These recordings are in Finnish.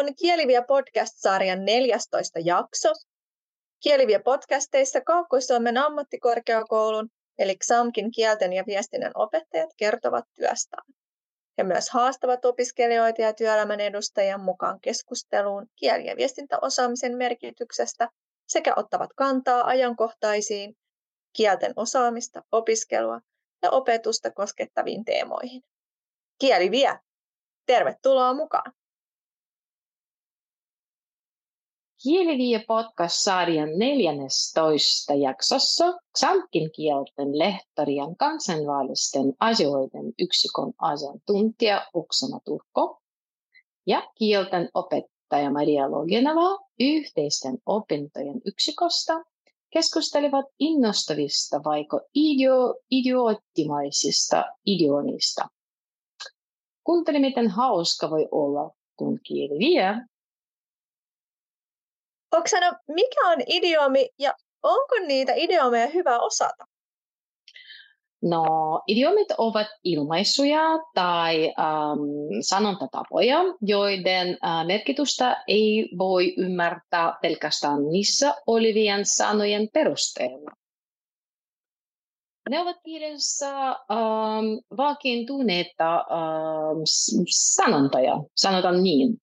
on Kieliviä podcast-sarjan 14 jakso. Kieliviä podcasteissa Kaakkois-Suomen ammattikorkeakoulun eli XAMKin kielten ja viestinnän opettajat kertovat työstään. He myös haastavat opiskelijoita ja työelämän edustajia mukaan keskusteluun kieli- ja viestintäosaamisen merkityksestä sekä ottavat kantaa ajankohtaisiin kielten osaamista, opiskelua ja opetusta koskettaviin teemoihin. Kieli vie! Tervetuloa mukaan! Kielivie podcast-sarjan 14 jaksossa Xamkin kielten lehtorien kansainvälisten asioiden yksikön asiantuntija Uksana Turko ja kielten opettaja Maria Logenova yhteisten opintojen yksikosta keskustelivat innostavista vaiko idio, idioottimaisista idiomista. Kuuntele, miten hauska voi olla, kun kieli vie. Oksana, mikä on idiomi ja onko niitä idiomeja hyvä osata? No, idiomit ovat ilmaisuja tai ähm, sanontatapoja, joiden äh, merkitystä ei voi ymmärtää pelkästään niissä olevien sanojen perusteella. Ne ovat kielessä ähm, vakiintuneita ähm, sanontoja, sanotaan niin.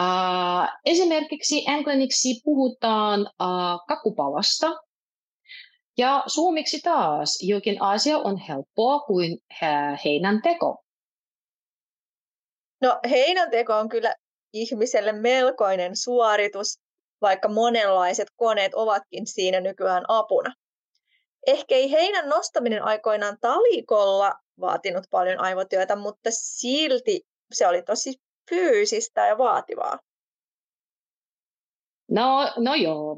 Äh, esimerkiksi englanniksi puhutaan äh, kakupalasta, ja suomeksi taas jokin asia on helppoa kuin heinän teko. No heinän teko on kyllä ihmiselle melkoinen suoritus, vaikka monenlaiset koneet ovatkin siinä nykyään apuna. Ehkä ei heinän nostaminen aikoinaan talikolla vaatinut paljon aivotyötä, mutta silti se oli tosi fyysistä ja vaativaa. No, no joo.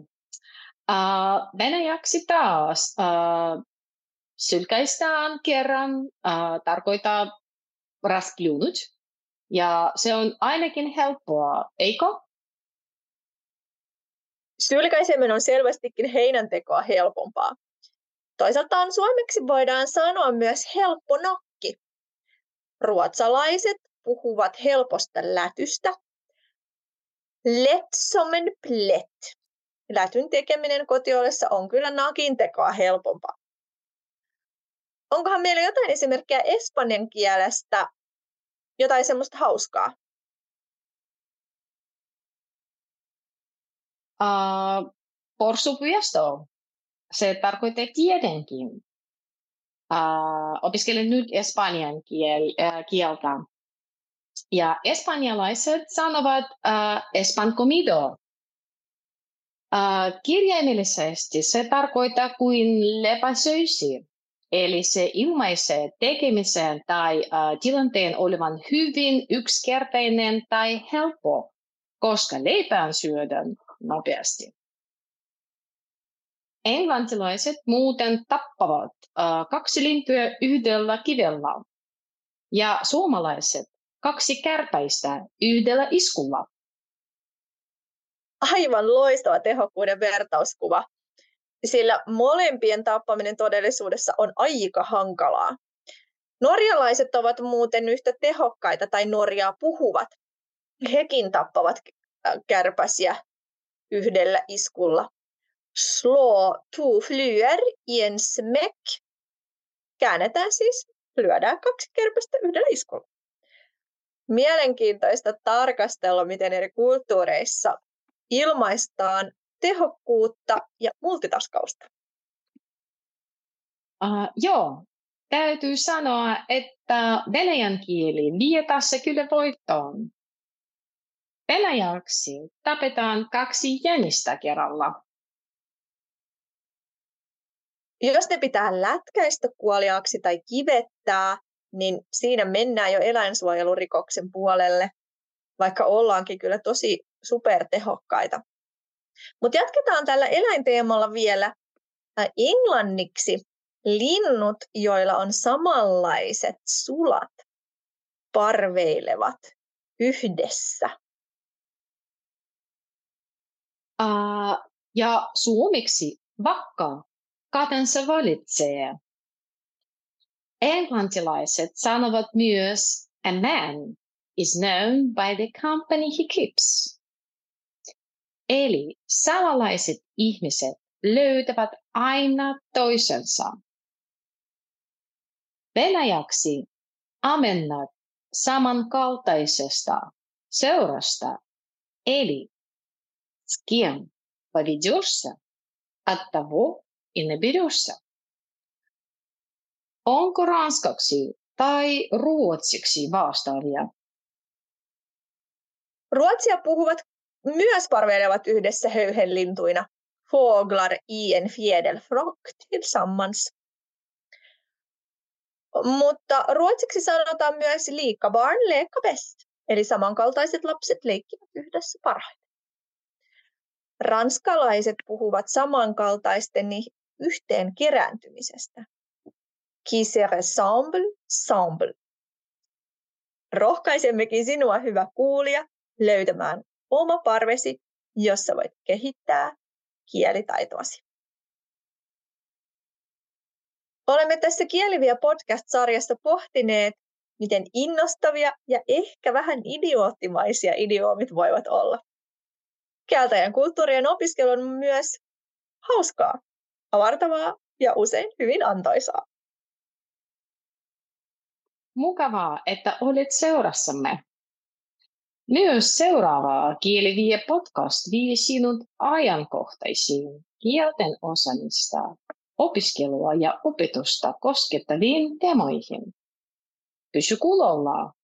Uh, venäjäksi taas uh, sylkäistään kerran uh, tarkoittaa raskliunut. Ja se on ainakin helppoa, eikö? Sylkäiseminen on selvästikin heinäntekoa helpompaa. Toisaalta suomeksi voidaan sanoa myös helppo nokki. Ruotsalaiset puhuvat helposta lätystä. Lätt som en plätt. Lätyn tekeminen kotiolessa on kyllä nakin tekoa helpompaa. Onkohan meillä jotain esimerkkejä espanjan kielestä, jotain semmoista hauskaa? Uh, por supuesto. Se tarkoittaa tietenkin. Uh, opiskelen nyt espanjan kiel, uh, kieltä. Ja espanjalaiset sanovat uh, espan comido. Uh, kirjaimellisesti se tarkoittaa kuin lepäsöisi. Eli se ilmaisee tekemisen tai uh, tilanteen olevan hyvin yksinkertainen tai helppo, koska leipään syödään nopeasti. Englantilaiset muuten tappavat uh, kaksi lintuja yhdellä kivellä ja suomalaiset kaksi kärpäistä yhdellä iskulla. Aivan loistava tehokkuuden vertauskuva, sillä molempien tappaminen todellisuudessa on aika hankalaa. Norjalaiset ovat muuten yhtä tehokkaita tai Norjaa puhuvat. Hekin tappavat kärpäsiä yhdellä iskulla slå två flyer i en smäck. Käännetään siis, lyödään kaksi kärpästä yhdellä iskulla. Mielenkiintoista tarkastella, miten eri kulttuureissa ilmaistaan tehokkuutta ja multitaskausta. Uh, joo, täytyy sanoa, että venäjän kieli vie tässä kyllä voittoon. Venäjäksi tapetaan kaksi jänistä kerralla. Jos ne pitää lätkäistä kuoliaaksi tai kivettää, niin siinä mennään jo eläinsuojelurikoksen puolelle, vaikka ollaankin kyllä tosi supertehokkaita. Mutta jatketaan tällä eläinteemalla vielä englanniksi. Linnut, joilla on samanlaiset sulat, parveilevat yhdessä. Uh, ja suomeksi vakka katensa valitsee Englantilaiset sanovat myös a man is known by the company he keeps. Eli salalaiset ihmiset löytävät aina toisensa. Venäjäksi amennat samankaltaisesta seurasta, eli с кем поведешься, от того и наберешься. Onko ranskaksi tai ruotsiksi vastaavia? Ruotsia puhuvat myös parveilevat yhdessä höyhenlintuina. Fåglar i en fjäderflock tillsammans. Mutta ruotsiksi sanotaan myös lika barn leka bäst, eli samankaltaiset lapset leikkivät yhdessä parhaiten. Ranskalaiset puhuvat samankaltaisten yhteen kerääntymisestä. Qui se ressemble, semble. Rohkaisemmekin sinua, hyvä kuulija, löytämään oma parvesi, jossa voit kehittää kielitaitoasi. Olemme tässä Kieliviä podcast-sarjassa pohtineet, miten innostavia ja ehkä vähän idioottimaisia idioomit voivat olla. Kieltäjän kulttuurien opiskelu on myös hauskaa, avartavaa ja usein hyvin antoisaa. Mukavaa, että olit seurassamme. Myös seuraava Kielivie podcast vie sinut ajankohtaisiin kielten osaamista, opiskelua ja opetusta koskettaviin temoihin. Pysy kuulolla!